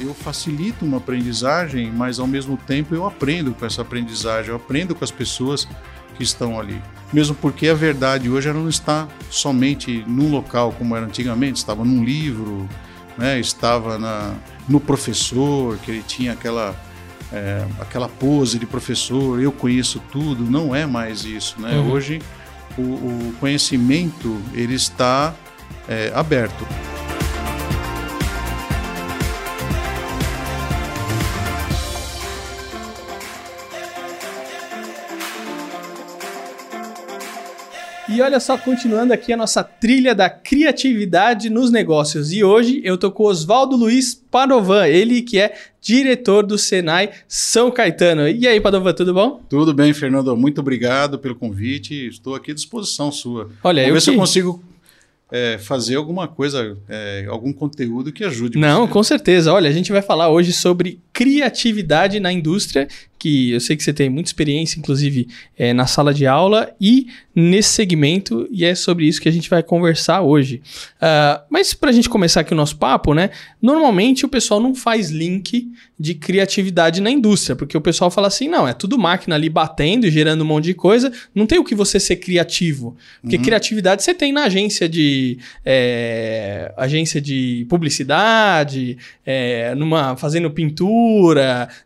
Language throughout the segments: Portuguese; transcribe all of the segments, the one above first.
eu facilito uma aprendizagem, mas ao mesmo tempo eu aprendo com essa aprendizagem, eu aprendo com as pessoas que estão ali. Mesmo porque a verdade hoje ela não está somente num local como era antigamente, estava num livro, né? estava na, no professor, que ele tinha aquela, é, aquela pose de professor, eu conheço tudo, não é mais isso. Né? Uhum. Hoje o, o, conhecimento ele está é, aberto. E olha só, continuando aqui a nossa trilha da criatividade nos negócios. E hoje eu tô com Oswaldo Luiz Padovan, ele que é diretor do Senai São Caetano. E aí, Padovan, tudo bom? Tudo bem, Fernando. Muito obrigado pelo convite. Estou aqui à disposição sua. Olha, Vamos eu ver que... se eu consigo é, fazer alguma coisa, é, algum conteúdo que ajude. Não, você. com certeza. Olha, a gente vai falar hoje sobre criatividade na indústria, que eu sei que você tem muita experiência, inclusive é, na sala de aula e nesse segmento, e é sobre isso que a gente vai conversar hoje. Uh, mas para a gente começar aqui o nosso papo, né? Normalmente o pessoal não faz link de criatividade na indústria, porque o pessoal fala assim: não, é tudo máquina ali batendo e gerando um monte de coisa, não tem o que você ser criativo. Porque uhum. criatividade você tem na agência de é, agência de publicidade, é, numa fazendo pintura,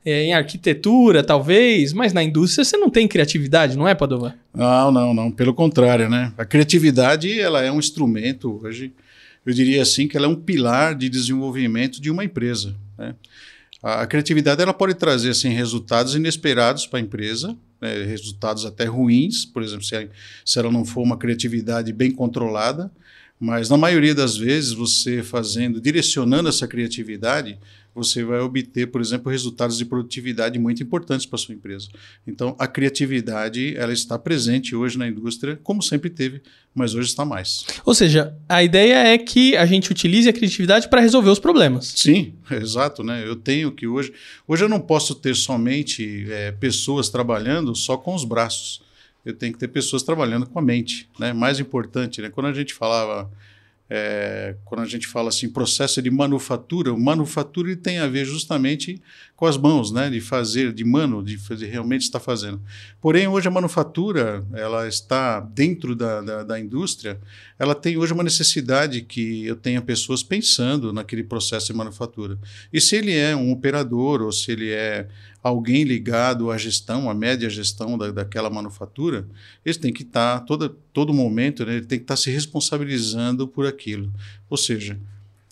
é, em arquitetura, talvez, mas na indústria você não tem criatividade, não é, Padova? Não, não, não. Pelo contrário, né? A criatividade ela é um instrumento hoje, eu diria assim, que ela é um pilar de desenvolvimento de uma empresa. Né? A criatividade ela pode trazer assim, resultados inesperados para a empresa, né? resultados até ruins, por exemplo, se, se ela não for uma criatividade bem controlada, mas na maioria das vezes você fazendo, direcionando essa criatividade, você vai obter, por exemplo, resultados de produtividade muito importantes para sua empresa. Então, a criatividade ela está presente hoje na indústria, como sempre teve, mas hoje está mais. Ou seja, a ideia é que a gente utilize a criatividade para resolver os problemas. Sim, exato, né? Eu tenho que hoje, hoje eu não posso ter somente é, pessoas trabalhando só com os braços. Eu tenho que ter pessoas trabalhando com a mente, né? Mais importante, né? Quando a gente falava é, quando a gente fala assim, processo de manufatura, o manufatura tem a ver justamente com as mãos, né, de fazer, de mano, de fazer, realmente está fazendo. Porém, hoje a manufatura, ela está dentro da, da, da indústria, ela tem hoje uma necessidade que eu tenha pessoas pensando naquele processo de manufatura. E se ele é um operador ou se ele é alguém ligado à gestão, à média gestão da, daquela manufatura, ele tem que estar, tá, todo, todo momento, né, ele tem que estar tá se responsabilizando por aquilo. Ou seja,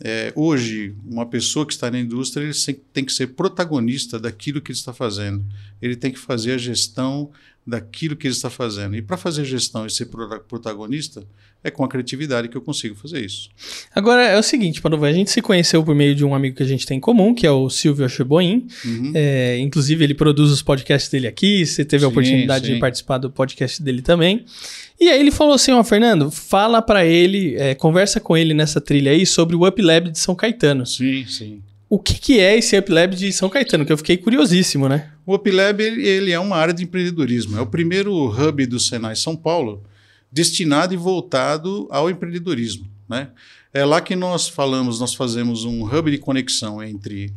é, hoje, uma pessoa que está na indústria ele tem que ser protagonista daquilo que ele está fazendo. Ele tem que fazer a gestão daquilo que ele está fazendo. E para fazer gestão e ser protagonista, é com a criatividade que eu consigo fazer isso. Agora é o seguinte, Padovan, a gente se conheceu por meio de um amigo que a gente tem em comum, que é o Silvio Cheboin. Uhum. É, inclusive, ele produz os podcasts dele aqui. Você teve sim, a oportunidade sim. de participar do podcast dele também. E aí ele falou assim: ó, Fernando, fala para ele, é, conversa com ele nessa trilha aí sobre o UpLab de São Caetano. Sim, sim. O que, que é esse UpLab de São Caetano? Que eu fiquei curiosíssimo, né? O UpLab ele é uma área de empreendedorismo. É o primeiro hub do Senai São Paulo destinado e voltado ao empreendedorismo. Né? É lá que nós falamos, nós fazemos um hub de conexão entre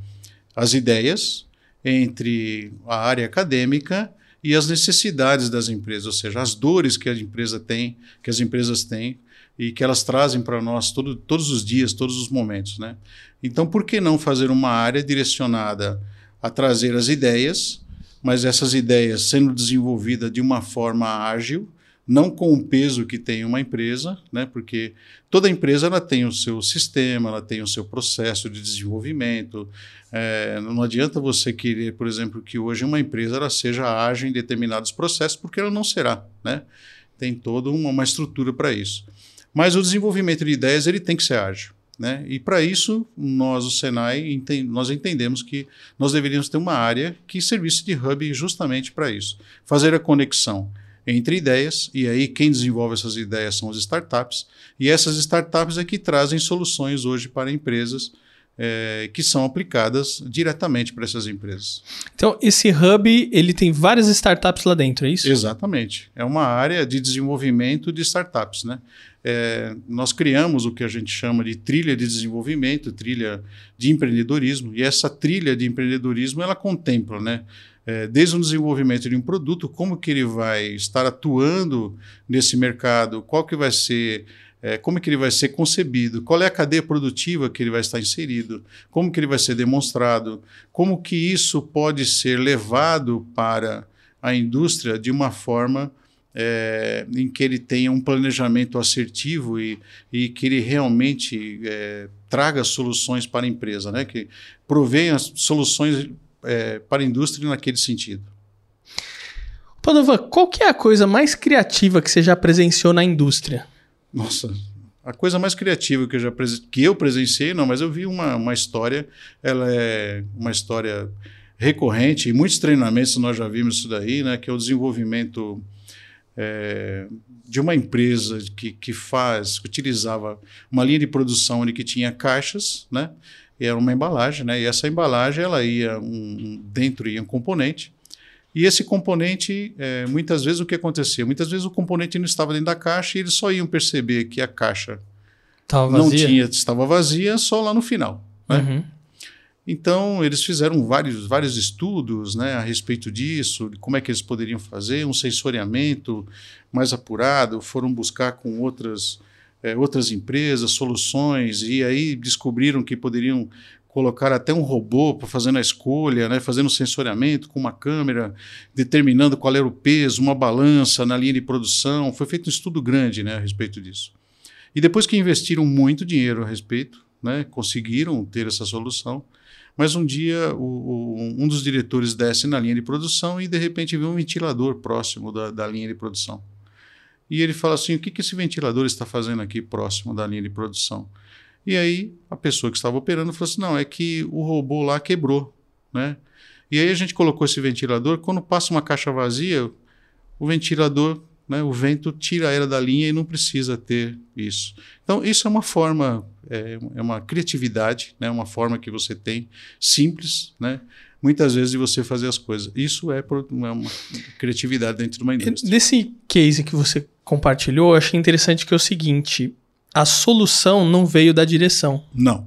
as ideias, entre a área acadêmica e as necessidades das empresas, ou seja, as dores que a empresa tem, que as empresas têm e que elas trazem para nós todo, todos os dias, todos os momentos. Né? Então, por que não fazer uma área direcionada a trazer as ideias, mas essas ideias sendo desenvolvidas de uma forma ágil, não com o peso que tem uma empresa, né? porque toda empresa ela tem o seu sistema, ela tem o seu processo de desenvolvimento. É, não adianta você querer, por exemplo, que hoje uma empresa ela seja ágil em determinados processos, porque ela não será. Né? Tem toda uma, uma estrutura para isso. Mas o desenvolvimento de ideias ele tem que ser ágil. Né? E para isso, nós, o Senai, enten nós entendemos que nós deveríamos ter uma área que servisse de hub justamente para isso. Fazer a conexão entre ideias, e aí quem desenvolve essas ideias são as startups, e essas startups é que trazem soluções hoje para empresas é, que são aplicadas diretamente para essas empresas. Então, esse hub ele tem várias startups lá dentro, é isso? Exatamente. É uma área de desenvolvimento de startups, né? é, nós criamos o que a gente chama de trilha de desenvolvimento, trilha de empreendedorismo, e essa trilha de empreendedorismo ela contempla, né, é, desde o desenvolvimento de um produto, como que ele vai estar atuando nesse mercado, qual que vai ser é, como que ele vai ser concebido, qual é a cadeia produtiva que ele vai estar inserido, como que ele vai ser demonstrado, como que isso pode ser levado para a indústria de uma forma é, em que ele tenha um planejamento assertivo e, e que ele realmente é, traga soluções para a empresa, né? que provenha soluções é, para a indústria naquele sentido. Padova, qual que é a coisa mais criativa que você já presenciou na indústria? Nossa, a coisa mais criativa que eu já que eu presenciei, não, mas eu vi uma, uma história, ela é uma história recorrente, e muitos treinamentos nós já vimos isso daí, né, que é o desenvolvimento é, de uma empresa que, que faz, que utilizava uma linha de produção onde que tinha caixas, né, era uma embalagem, né, e essa embalagem ela ia um, dentro ia um componente, e esse componente, é, muitas vezes o que acontecia? Muitas vezes o componente não estava dentro da caixa e eles só iam perceber que a caixa tava não tinha, estava vazia só lá no final. Né? Uhum. Então, eles fizeram vários, vários estudos né, a respeito disso, de como é que eles poderiam fazer, um sensoriamento mais apurado, foram buscar com outras, é, outras empresas soluções, e aí descobriram que poderiam colocar até um robô para fazendo a escolha, né, fazendo sensoriamento com uma câmera, determinando qual era o peso, uma balança na linha de produção. Foi feito um estudo grande né, a respeito disso. E depois que investiram muito dinheiro a respeito, né, conseguiram ter essa solução. Mas um dia o, o, um dos diretores desce na linha de produção e de repente vê um ventilador próximo da, da linha de produção. E ele fala assim: o que, que esse ventilador está fazendo aqui próximo da linha de produção? E aí a pessoa que estava operando falou assim: não, é que o robô lá quebrou. Né? E aí a gente colocou esse ventilador, quando passa uma caixa vazia, o ventilador, né, o vento tira ela da linha e não precisa ter isso. Então, isso é uma forma, é, é uma criatividade, né, uma forma que você tem, simples, né, muitas vezes de você fazer as coisas. Isso é, é uma criatividade dentro de uma indústria. Desse case que você compartilhou, eu achei interessante que é o seguinte: a solução não veio da direção. Não.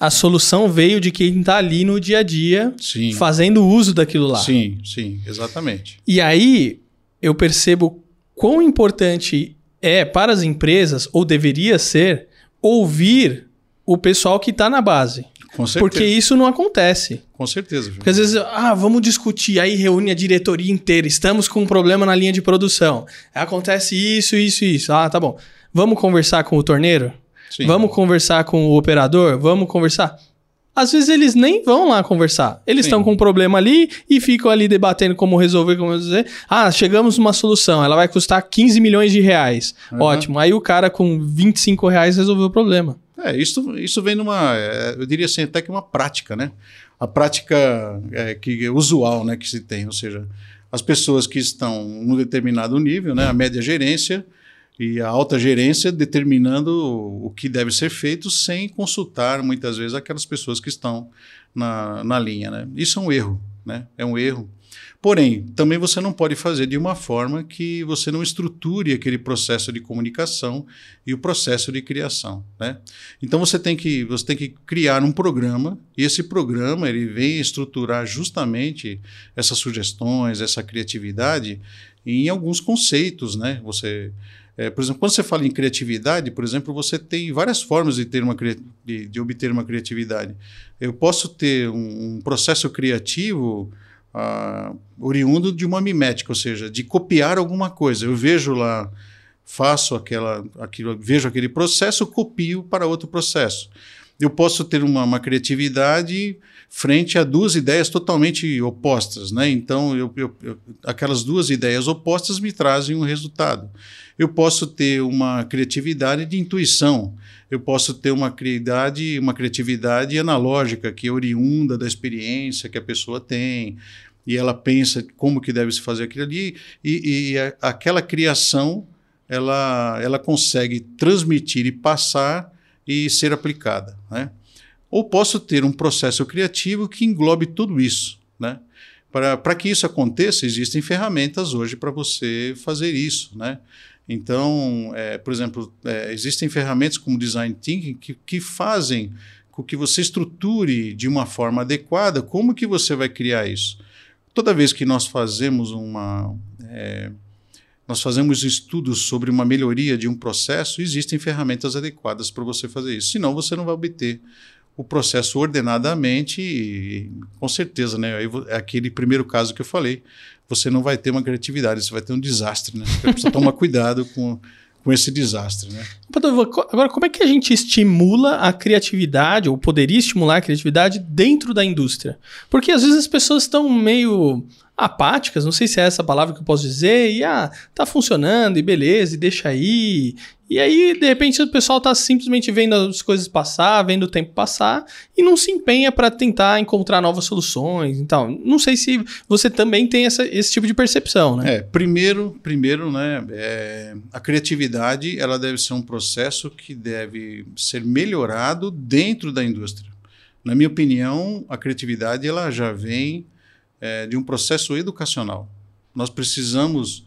A solução veio de quem está ali no dia a dia sim. fazendo uso daquilo lá. Sim, sim, exatamente. E aí eu percebo quão importante é para as empresas, ou deveria ser, ouvir o pessoal que está na base. Com certeza. Porque isso não acontece. Com certeza. Porque às vezes, ah, vamos discutir, aí reúne a diretoria inteira, estamos com um problema na linha de produção. Acontece isso, isso, isso. Ah, tá bom. Vamos conversar com o torneiro? Sim. Vamos conversar com o operador? Vamos conversar? Às vezes eles nem vão lá conversar. Eles estão com um problema ali e ficam ali debatendo como resolver, como dizer. Ah, chegamos numa solução, ela vai custar 15 milhões de reais. Uhum. Ótimo. Aí o cara com 25 reais resolveu o problema. É, isso, isso vem numa, é, eu diria assim, até que uma prática, né? A prática é, que é usual, né, que se tem, ou seja, as pessoas que estão num determinado nível, né, a média gerência, e a alta gerência determinando o que deve ser feito sem consultar muitas vezes aquelas pessoas que estão na, na linha. Né? Isso é um erro, né? é um erro. Porém, também você não pode fazer de uma forma que você não estruture aquele processo de comunicação e o processo de criação. Né? Então você tem, que, você tem que criar um programa, e esse programa ele vem estruturar justamente essas sugestões, essa criatividade em alguns conceitos. Né? Você é, por exemplo, quando você fala em criatividade, por exemplo, você tem várias formas de, ter uma, de, de obter uma criatividade. Eu posso ter um, um processo criativo uh, oriundo de uma mimética, ou seja, de copiar alguma coisa. Eu vejo lá, faço aquela, aquilo, vejo aquele processo, copio para outro processo. Eu posso ter uma, uma criatividade frente a duas ideias totalmente opostas, né? Então, eu, eu, eu, aquelas duas ideias opostas me trazem um resultado eu posso ter uma criatividade de intuição, eu posso ter uma criatividade, uma criatividade analógica, que é oriunda da experiência que a pessoa tem, e ela pensa como que deve se fazer aquilo ali, e, e a, aquela criação ela, ela consegue transmitir e passar e ser aplicada. Né? Ou posso ter um processo criativo que englobe tudo isso. Né? Para que isso aconteça, existem ferramentas hoje para você fazer isso. Né? Então, é, por exemplo, é, existem ferramentas como Design Thinking que, que fazem com que você estruture de uma forma adequada como que você vai criar isso. Toda vez que nós fazemos uma é, nós fazemos estudos sobre uma melhoria de um processo, existem ferramentas adequadas para você fazer isso. Senão, você não vai obter o processo ordenadamente e, com certeza, né? É aquele primeiro caso que eu falei, você não vai ter uma criatividade, você vai ter um desastre, né? Você precisa tomar cuidado com, com esse desastre, né? Agora, como é que a gente estimula a criatividade, ou poderia estimular a criatividade dentro da indústria? Porque às vezes as pessoas estão meio apáticas, não sei se é essa palavra que eu posso dizer, e ah, tá funcionando, e beleza, e deixa aí. E aí, de repente, o pessoal tá simplesmente vendo as coisas passar, vendo o tempo passar, e não se empenha para tentar encontrar novas soluções. Então, não sei se você também tem essa, esse tipo de percepção, né? É, primeiro, primeiro, né, é, a criatividade, ela deve ser um processo que deve ser melhorado dentro da indústria. Na minha opinião, a criatividade, ela já vem é, de um processo educacional. Nós precisamos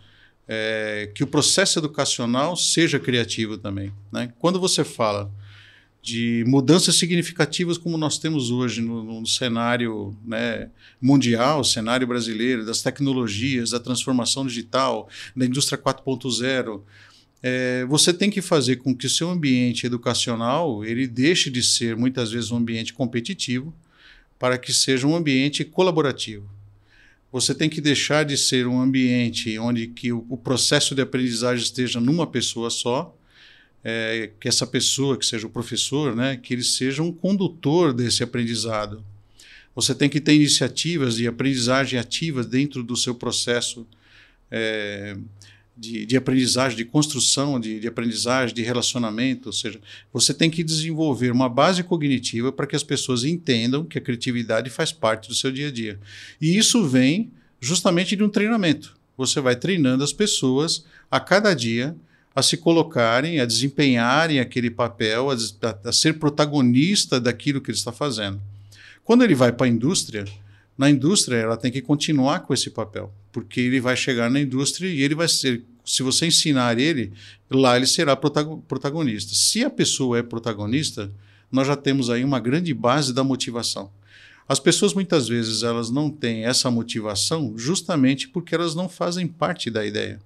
é, que o processo educacional seja criativo também. Né? Quando você fala de mudanças significativas como nós temos hoje no, no cenário né, mundial, cenário brasileiro, das tecnologias, da transformação digital, da indústria 4.0, é, você tem que fazer com que o seu ambiente educacional ele deixe de ser muitas vezes um ambiente competitivo para que seja um ambiente colaborativo você tem que deixar de ser um ambiente onde que o, o processo de aprendizagem esteja numa pessoa só, é, que essa pessoa, que seja o professor, né, que ele seja um condutor desse aprendizado. Você tem que ter iniciativas de aprendizagem ativa dentro do seu processo é, de, de aprendizagem, de construção de, de aprendizagem, de relacionamento. Ou seja, você tem que desenvolver uma base cognitiva para que as pessoas entendam que a criatividade faz parte do seu dia a dia. E isso vem justamente de um treinamento. Você vai treinando as pessoas a cada dia a se colocarem, a desempenharem aquele papel, a, a, ser protagonista daquilo que ele está fazendo. Quando ele vai para a indústria, na indústria ela tem que continuar com esse papel, porque ele vai chegar na indústria e ele vai ser, se você ensinar ele, lá ele será protagonista. Se a pessoa é protagonista, nós já temos aí uma grande base da motivação. As pessoas muitas vezes elas não têm essa motivação justamente porque elas não fazem parte da ideia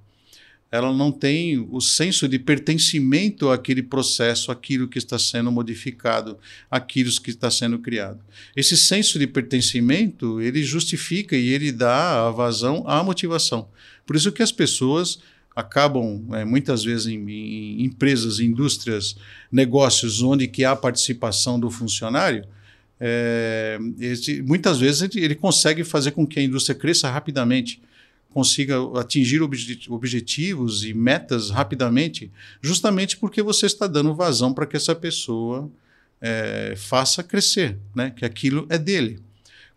ela não tem o senso de pertencimento àquele processo, aquilo que está sendo modificado, aquilo que está sendo criado. Esse senso de pertencimento, ele justifica e ele dá a vazão à motivação. Por isso que as pessoas acabam, é, muitas vezes, em, em empresas, indústrias, negócios onde que há participação do funcionário, é, esse, muitas vezes ele consegue fazer com que a indústria cresça rapidamente consiga atingir objetivos e metas rapidamente, justamente porque você está dando vazão para que essa pessoa é, faça crescer, né? que aquilo é dele.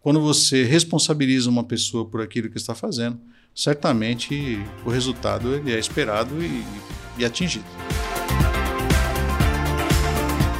Quando você responsabiliza uma pessoa por aquilo que está fazendo, certamente o resultado ele é esperado e, e atingido.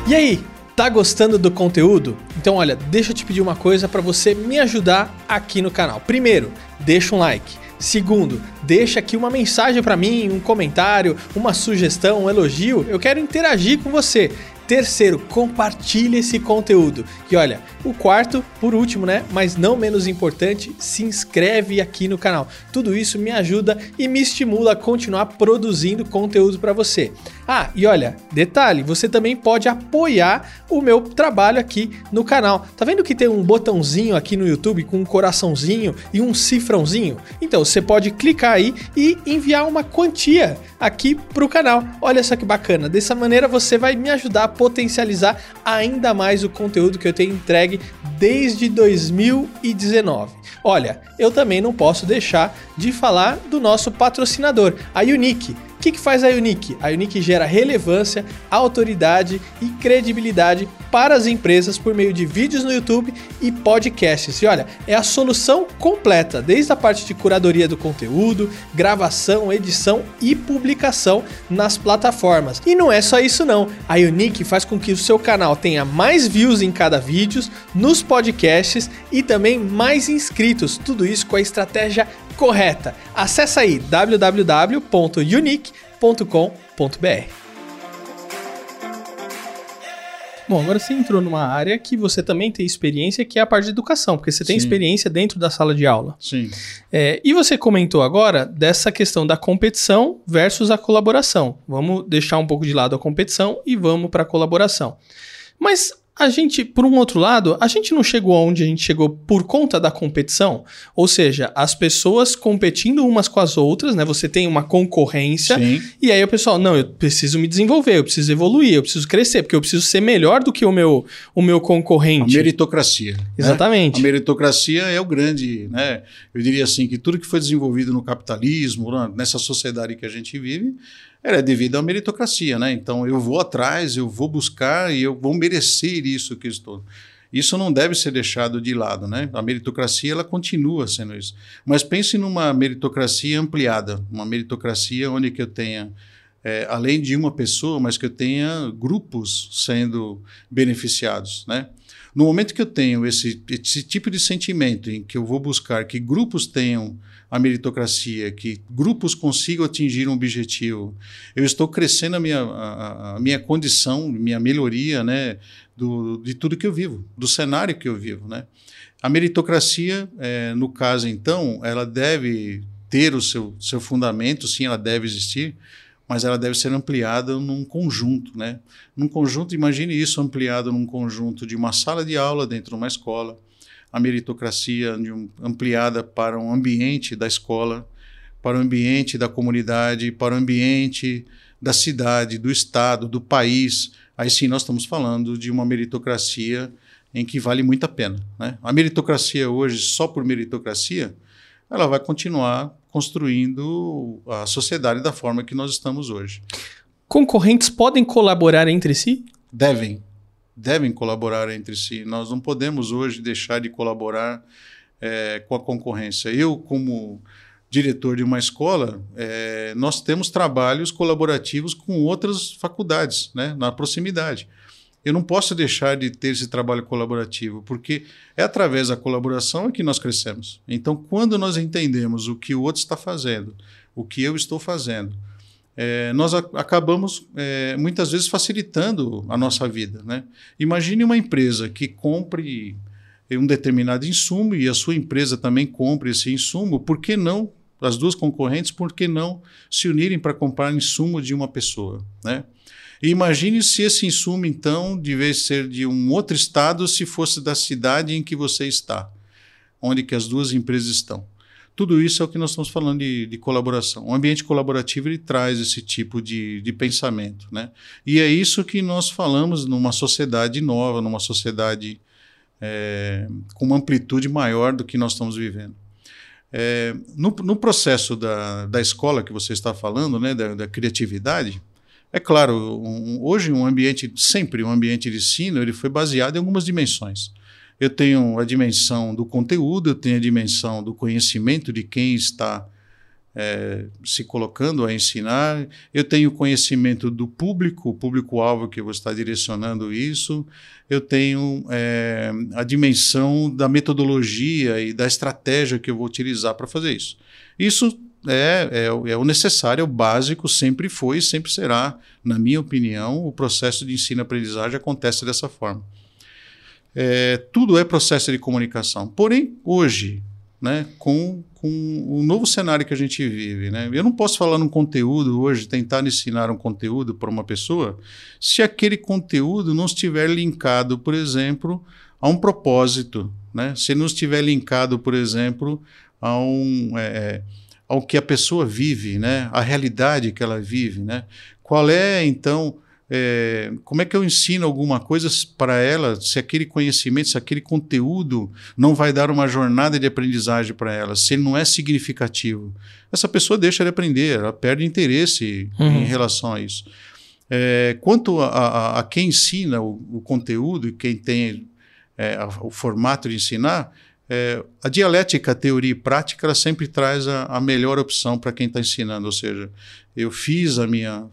E aí, tá gostando do conteúdo? Então, olha, deixa eu te pedir uma coisa para você me ajudar aqui no canal. Primeiro, deixa um like. Segundo, deixa aqui uma mensagem para mim, um comentário, uma sugestão, um elogio. Eu quero interagir com você. Terceiro, compartilhe esse conteúdo. E olha, o quarto, por último, né, mas não menos importante, se inscreve aqui no canal. Tudo isso me ajuda e me estimula a continuar produzindo conteúdo para você. Ah, e olha, detalhe, você também pode apoiar o meu trabalho aqui no canal. Tá vendo que tem um botãozinho aqui no YouTube com um coraçãozinho e um cifrãozinho? Então, você pode clicar aí e enviar uma quantia aqui pro canal. Olha só que bacana. Dessa maneira você vai me ajudar potencializar ainda mais o conteúdo que eu tenho entregue desde 2019. Olha, eu também não posso deixar de falar do nosso patrocinador, a Unique que, que faz a Unique? A Unique gera relevância, autoridade e credibilidade para as empresas por meio de vídeos no YouTube e podcasts. E olha, é a solução completa, desde a parte de curadoria do conteúdo, gravação, edição e publicação nas plataformas. E não é só isso não. A Unique faz com que o seu canal tenha mais views em cada vídeo, nos podcasts e também mais inscritos. Tudo isso com a estratégia correta. Acesse aí www.unique.com Bom, agora você entrou numa área que você também tem experiência, que é a parte de educação, porque você tem Sim. experiência dentro da sala de aula. Sim. É, e você comentou agora dessa questão da competição versus a colaboração. Vamos deixar um pouco de lado a competição e vamos para a colaboração. Mas a gente, por um outro lado, a gente não chegou aonde a gente chegou por conta da competição, ou seja, as pessoas competindo umas com as outras, né? Você tem uma concorrência Sim. e aí o pessoal, não, eu preciso me desenvolver, eu preciso evoluir, eu preciso crescer, porque eu preciso ser melhor do que o meu, o meu A concorrente. meritocracia. né? Exatamente. A meritocracia é o grande, né? Eu diria assim que tudo que foi desenvolvido no capitalismo, né, nessa sociedade que a gente vive, era devido à meritocracia, né? Então eu vou atrás, eu vou buscar e eu vou merecer isso que estou. Isso não deve ser deixado de lado, né? A meritocracia ela continua sendo isso. Mas pense numa meritocracia ampliada, uma meritocracia onde que eu tenha é, além de uma pessoa, mas que eu tenha grupos sendo beneficiados, né? No momento que eu tenho esse, esse tipo de sentimento em que eu vou buscar que grupos tenham a meritocracia, que grupos consigam atingir um objetivo, eu estou crescendo a minha, a, a minha condição, minha melhoria, né, do, de tudo que eu vivo, do cenário que eu vivo, né? A meritocracia, é, no caso então, ela deve ter o seu, seu fundamento, sim, ela deve existir, mas ela deve ser ampliada num conjunto, né? Num conjunto, imagine isso ampliado num conjunto de uma sala de aula dentro de uma escola, a meritocracia um, ampliada para um ambiente da escola, para o ambiente da comunidade, para o ambiente da cidade, do estado, do país. Aí sim nós estamos falando de uma meritocracia em que vale muito a pena. Né? A meritocracia hoje, só por meritocracia, ela vai continuar construindo a sociedade da forma que nós estamos hoje. Concorrentes podem colaborar entre si? Devem, devem colaborar entre si. Nós não podemos hoje deixar de colaborar é, com a concorrência. Eu, como diretor de uma escola, é, nós temos trabalhos colaborativos com outras faculdades, né, na proximidade. Eu não posso deixar de ter esse trabalho colaborativo, porque é através da colaboração que nós crescemos. Então, quando nós entendemos o que o outro está fazendo, o que eu estou fazendo, é, nós a, acabamos é, muitas vezes facilitando a nossa vida. Né? Imagine uma empresa que compre um determinado insumo e a sua empresa também compre esse insumo, por que não, as duas concorrentes, por que não se unirem para comprar insumo de uma pessoa? Né? E imagine se esse insumo, então, devesse ser de um outro estado, se fosse da cidade em que você está, onde que as duas empresas estão. Tudo isso é o que nós estamos falando de, de colaboração. O ambiente colaborativo ele traz esse tipo de, de pensamento. Né? E é isso que nós falamos numa sociedade nova, numa sociedade é, com uma amplitude maior do que nós estamos vivendo. É, no, no, processo da, da escola que você está falando, né, da, da criatividade, é claro, um, hoje um ambiente, sempre um ambiente de ensino, ele foi baseado em algumas dimensões. Eu tenho a dimensão do conteúdo, eu tenho a dimensão do conhecimento de quem está é, se colocando a ensinar, eu tenho conhecimento do público, o público-alvo que eu vou estar direcionando isso, eu tenho é, a dimensão da metodologia e da estratégia que eu vou utilizar para fazer isso. Isso é, é, é, o necessário, é o básico, sempre foi e sempre será, na minha opinião, o processo de ensino-aprendizagem acontece dessa forma. É, tudo é processo de comunicação. Porém, hoje, né, com, com o novo cenário que a gente vive, né, eu não posso falar num conteúdo hoje, tentar ensinar um conteúdo para uma pessoa, se aquele conteúdo não estiver linkado, por exemplo, a um propósito, né, se não estiver linkado, por exemplo, a um. É, ao que a pessoa vive, né? a realidade que ela vive. Né? Qual é, então, é, como é que eu ensino alguma coisa para ela, se aquele conhecimento, se aquele conteúdo não vai dar uma jornada de aprendizagem para ela, se ele não é significativo? Essa pessoa deixa de aprender, ela perde interesse uhum. em relação a isso. É, quanto a, a, a, quem ensina o, o conteúdo e quem tem é, o formato de ensinar, é, a dialética, a teoria e prática, ela sempre traz a, a melhor opção para quem está ensinando. Ou seja, eu fiz a minha,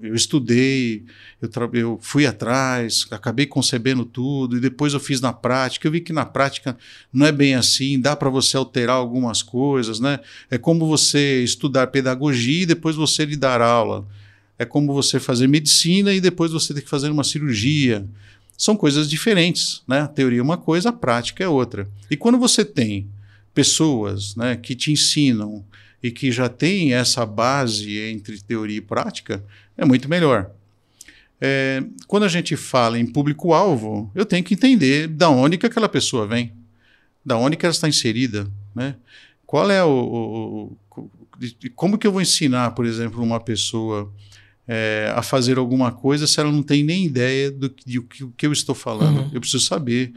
eu estudei, eu, eu, fui atrás, acabei concebendo tudo, e depois eu fiz na prática. Eu vi que na prática não é bem assim, dá para você alterar algumas coisas, né? É como você estudar pedagogia e depois você lhe dar aula. É como você fazer medicina e depois você ter que fazer uma cirurgia. São coisas diferentes, né? A teoria é uma coisa, a prática é outra. E quando você tem pessoas né, que te ensinam e que já têm essa base entre teoria e prática, é muito melhor. É, quando a gente fala em público-alvo, eu tenho que entender da onde que aquela pessoa vem, da onde que ela está inserida, né? Qual é o, o, o como que eu vou ensinar, por exemplo, uma pessoa é, a fazer alguma coisa se ela não tem nem ideia do que, do que eu estou falando? Uhum. Eu preciso saber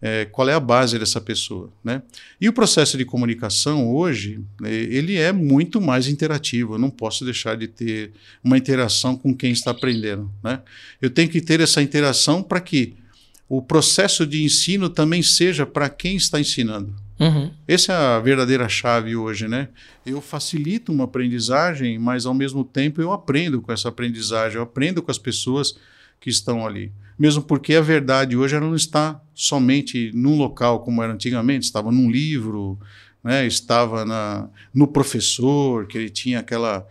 é, qual é a base dessa pessoa. Né? E o processo de comunicação hoje, né, ele é muito mais interativo. Eu não posso deixar de ter uma interação com quem está aprendendo. Né? Eu tenho que ter essa interação para que o processo de ensino também seja para quem está ensinando. Uhum. Essa é a verdadeira chave hoje, né? Eu facilito uma aprendizagem, mas ao mesmo tempo eu aprendo com essa aprendizagem, eu aprendo com as pessoas que estão ali mesmo porque a verdade hoje ela não está somente num local como era antigamente, estava num livro, né, estava na, no professor, que ele tinha aquela,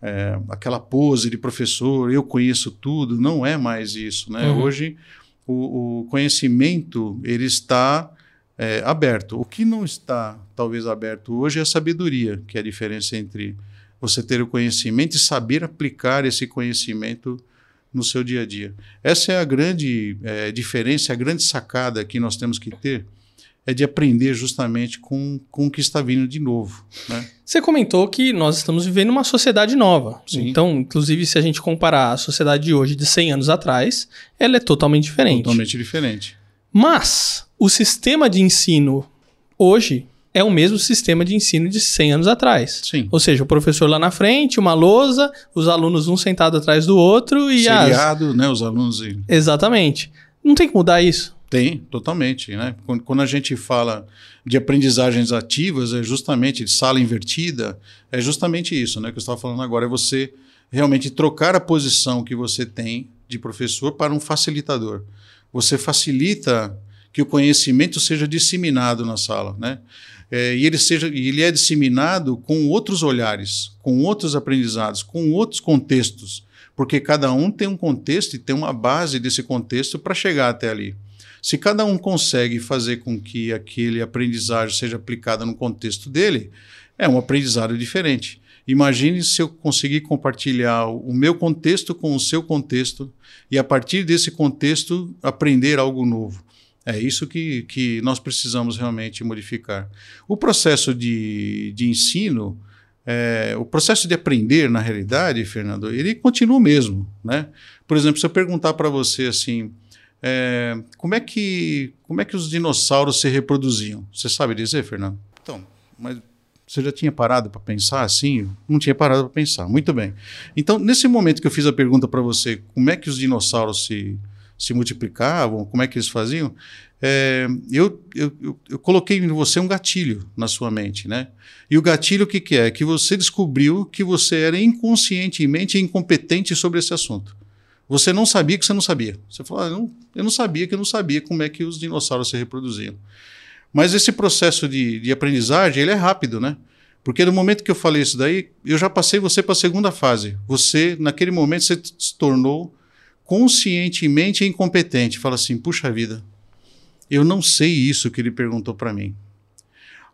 é, aquela pose de professor, eu conheço tudo, não é mais isso. Né? Uhum. Hoje o, o, conhecimento ele está é, aberto. O que não está talvez aberto hoje é a sabedoria, que é a diferença entre você ter o conhecimento e saber aplicar esse conhecimento no seu dia a dia. Essa é a grande é, diferença, a grande sacada que nós temos que ter é de aprender justamente com, com o que está vindo de novo. Né? Você comentou que nós estamos vivendo uma sociedade nova. Sim. Então, inclusive, se a gente comparar a sociedade de hoje de 100 anos atrás, ela é totalmente diferente. Totalmente diferente. Mas o sistema de ensino hoje é o mesmo sistema de ensino de 100 anos atrás. Sim. Ou seja, o professor lá na frente, uma lousa, os alunos um sentado atrás do outro e Seriado, as... né, os alunos... E... Exatamente. Não tem que mudar isso? Tem, totalmente. Né? Quando a gente fala de aprendizagens ativas, é justamente de sala invertida, é justamente isso né, que eu estava falando agora, é você realmente trocar a posição que você tem de professor para um facilitador. Você facilita que o conhecimento seja disseminado na sala, né? é, e ele seja ele é disseminado com outros olhares, com outros aprendizados, com outros contextos, porque cada um tem um contexto e tem uma base desse contexto para chegar até ali. Se cada um consegue fazer com que aquele aprendizagem seja aplicado no contexto dele, é um aprendizado diferente. Imagine se eu conseguir compartilhar o meu contexto com o seu contexto e, a partir desse contexto, aprender algo novo. É isso que, que nós precisamos realmente modificar. O processo de, de ensino, é, o processo de aprender, na realidade, Fernando, ele continua o mesmo. Né? Por exemplo, se eu perguntar para você assim, é, como, é que, como é que os dinossauros se reproduziam? Você sabe dizer, Fernando? Então, mas você já tinha parado para pensar assim? Não tinha parado para pensar. Muito bem. Então, nesse momento que eu fiz a pergunta para você, como é que os dinossauros se se multiplicavam, como é que eles faziam, é, eu, eu, eu, coloquei em você um gatilho na sua mente, né? E o gatilho o que, que é? Que você descobriu que você era inconscientemente incompetente sobre esse assunto. Você não sabia que você não sabia. Você falou, ah, eu, não, eu não sabia que eu não sabia como é que os dinossauros se reproduziam. Mas esse processo de, de aprendizagem, ele é rápido, né? Porque no momento que eu falei isso daí, eu já passei você para a segunda fase. Você, naquele momento, você se tornou conscientemente incompetente. Fala assim: puxa vida, eu não sei isso que ele perguntou para mim.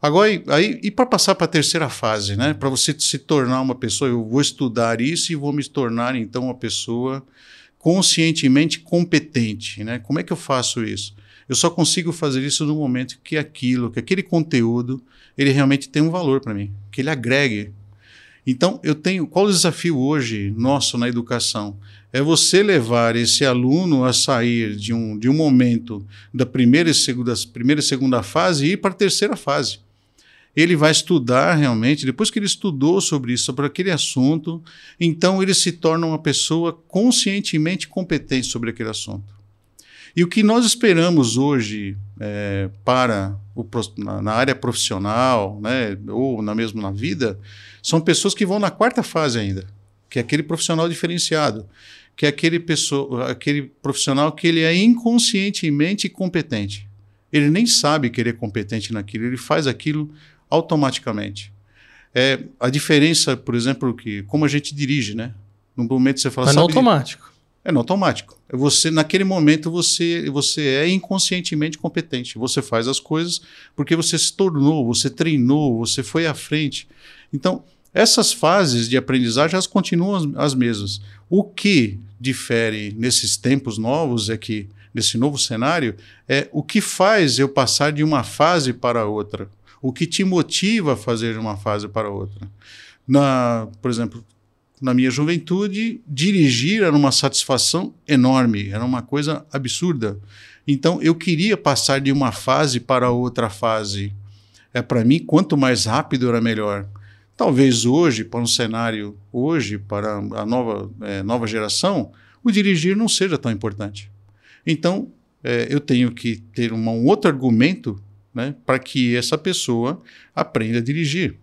Agora, aí, e para passar para a terceira fase, né? Para você se tornar uma pessoa, eu vou estudar isso e vou me tornar então uma pessoa conscientemente competente, né? Como é que eu faço isso? Eu só consigo fazer isso no momento que aquilo, que aquele conteúdo, ele realmente tem um valor para mim, que ele agregue. Então, eu tenho, qual o desafio hoje nosso na educação? É você levar esse aluno a sair de um, de um momento da primeira e segunda, primeira e segunda fase e ir para a terceira fase. Ele vai estudar realmente, depois que ele estudou sobre isso, sobre aquele assunto, então ele se torna uma pessoa conscientemente competente sobre aquele assunto. E o que nós esperamos hoje é, para o, na, na, área profissional, né, ou na mesmo na vida, são pessoas que vão na quarta fase ainda que é aquele profissional diferenciado, que é aquele, pessoa, aquele profissional que ele é inconscientemente competente. Ele nem sabe que ele é competente naquilo, ele faz aquilo automaticamente. É, a diferença, por exemplo, que como a gente dirige, né? No momento você fala... Mas no automático. É no automático. É você naquele momento você você é inconscientemente competente. Você faz as coisas porque você se tornou, você treinou, você foi à frente. Então essas fases de aprendizagem elas continuam as, as mesmas. O que difere nesses tempos novos é que nesse novo cenário é o que faz eu passar de uma fase para outra. O que te motiva a fazer de uma fase para outra. Na, por exemplo, na minha juventude, dirigir era uma satisfação enorme, era uma coisa absurda. Então eu queria passar de uma fase para outra fase. É para mim, quanto mais rápido era melhor. Talvez hoje, para um cenário hoje, para a nova, é, nova geração, o dirigir não seja tão importante. Então, é, eu tenho que ter uma, um outro argumento né, para que essa pessoa aprenda a dirigir.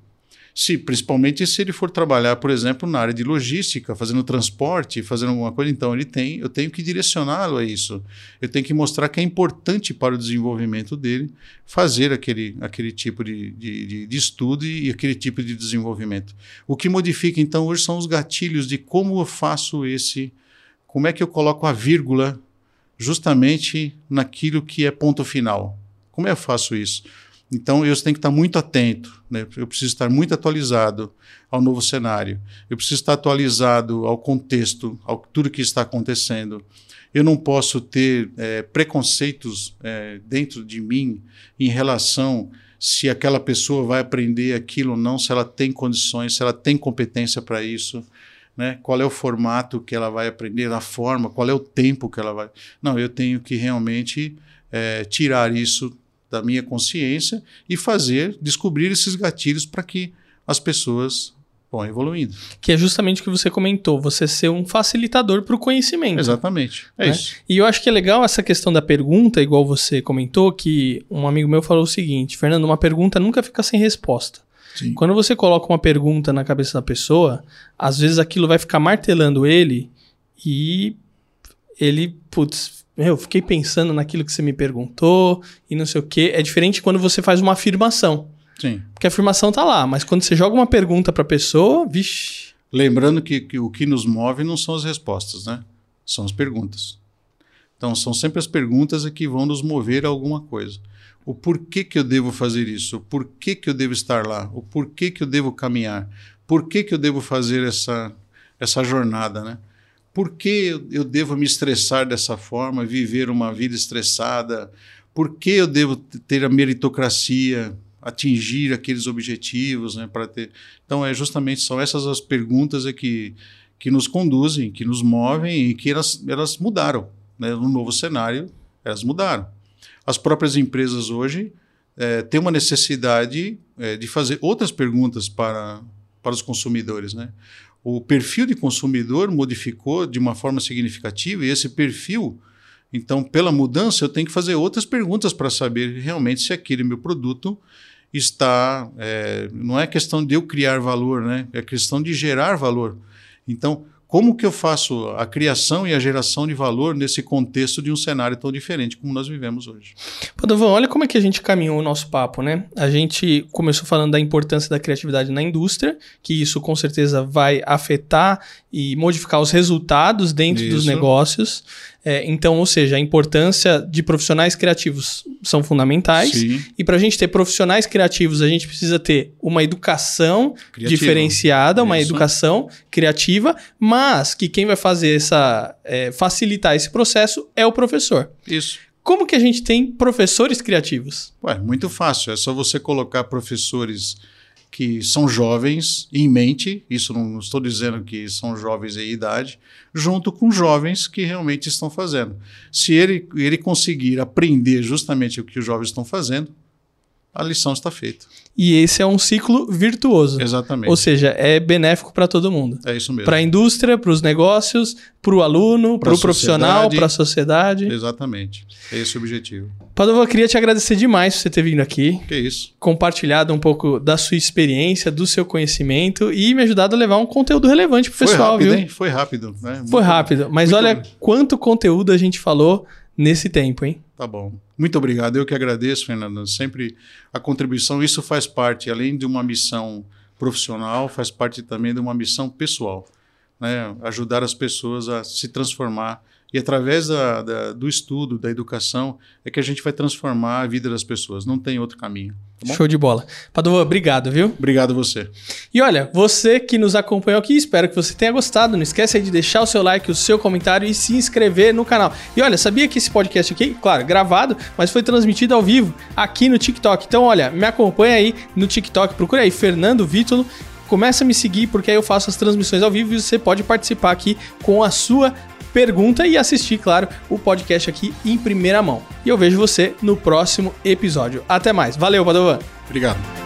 Se, principalmente se ele for trabalhar, por exemplo, na área de logística, fazendo transporte, fazendo alguma coisa, então ele tem, eu tenho que direcioná-lo a isso. Eu tenho que mostrar que é importante para o desenvolvimento dele fazer aquele, aquele tipo de, de, de, estudo e aquele tipo de desenvolvimento. O que modifica, então, hoje são os gatilhos de como eu faço esse, como é que eu coloco a vírgula justamente naquilo que é ponto final. Como eu faço isso? Então, eu tenho que estar muito atento, né? eu preciso estar muito atualizado ao novo cenário, eu preciso estar atualizado ao contexto, ao tudo que está acontecendo. Eu não posso ter é, preconceitos é, dentro de mim em relação se aquela pessoa vai aprender aquilo ou não, se ela tem condições, se ela tem competência para isso. Né? Qual é o formato que ela vai aprender, a forma, qual é o tempo que ela vai. Não, eu tenho que realmente é, tirar isso da minha consciência e fazer, descobrir esses gatilhos para que as pessoas vão evoluindo. Que é justamente o que você comentou, você ser um facilitador para o conhecimento. Exatamente, é né? isso. E eu acho que é legal essa questão da pergunta, igual você comentou, que um amigo meu falou o seguinte, Fernando, uma pergunta nunca fica sem resposta. Sim. Quando você coloca uma pergunta na cabeça da pessoa, às vezes aquilo vai ficar martelando ele e ele, putz, eu fiquei pensando naquilo que você me perguntou e não sei o quê. É diferente quando você faz uma afirmação. Sim. Porque a afirmação tá lá, mas quando você joga uma pergunta para a pessoa, vixe. Lembrando que, que, o que nos move não são as respostas, né? São as perguntas. Então, são sempre as perguntas que vão nos mover a alguma coisa. O porquê que eu devo fazer isso? O porquê que eu devo estar lá? O porquê que eu devo caminhar? Por que, que eu devo fazer essa, essa jornada, né? Por que eu devo me estressar dessa forma, viver uma vida estressada? Por que eu devo ter a meritocracia, atingir aqueles objetivos, né, para ter? Então é justamente são essas as perguntas é que que nos conduzem, que nos movem e que elas elas mudaram, né? No novo cenário, elas mudaram. As próprias empresas hoje é, têm uma necessidade é, de fazer outras perguntas para para os consumidores, né? O perfil de consumidor modificou de uma forma significativa e esse perfil, então, pela mudança, eu tenho que fazer outras perguntas para saber realmente se aquele meu produto está. É, não é questão de eu criar valor, né? é questão de gerar valor. Então, como que eu faço a criação e a geração de valor nesse contexto de um cenário tão diferente como nós vivemos hoje? Padovão, olha como é que a gente caminhou o nosso papo, né? A gente começou falando da importância da criatividade na indústria, que isso com certeza vai afetar e modificar os resultados dentro isso. dos negócios. É, então, ou seja, a importância de profissionais criativos são fundamentais. Sim. E para a gente ter profissionais criativos, a gente precisa ter uma educação Criativa. diferenciada, uma Isso. educação criativa, mas que quem vai fazer essa. É, facilitar esse processo é o professor. Isso. Como que a gente tem professores criativos? Ué, muito fácil. É só você colocar professores que são jovens em mente, isso não estou dizendo que são jovens em idade, junto com jovens que realmente estão fazendo. Se ele, ele conseguir aprender justamente o que os jovens estão fazendo, a lição está feita. E esse é um ciclo virtuoso. Exatamente. Ou seja, é benéfico para todo mundo. é isso mesmo. Para a indústria, para os negócios, para o aluno, para o profissional, para a sociedade. Exatamente. É esse o objetivo. Padova, eu queria te agradecer demais por você ter vindo aqui, Que isso. compartilhado um pouco da sua experiência, do seu conhecimento e me ajudado a levar um conteúdo relevante pro Foi pessoal, rápido, viu? hein? Foi rápido. Né? Foi rápido. Mas olha bem. quanto conteúdo a gente falou nesse tempo, hein? Tá bom. Muito obrigado. Eu que agradeço, Fernando. Sempre a contribuição, isso faz parte, além de uma missão profissional, faz parte também de uma missão pessoal. Né? Ajudar as pessoas a se transformar. E através da, da- do estudo, da educação, é que a gente vai transformar a vida das pessoas. Não tem outro caminho. Tá? Show de bola. Padova, obrigado, viu? Obrigado você. E olha, você que nos acompanhou aqui, espero que você tenha gostado. Não esquece aí de deixar o seu like, o seu comentário e se inscrever no canal. E olha, sabia que esse podcast aqui, claro, gravado, mas foi transmitido ao vivo aqui no TikTok. Então, olha, me acompanha aí no TikTok, procura aí Fernando Vítulo. Começa a me seguir, porque aí eu faço as transmissões ao vivo e você pode participar aqui com a sua pergunta e assistir, claro, o podcast aqui em primeira mão. E eu vejo você no próximo episódio. Até mais. Valeu, Padovan! Obrigado.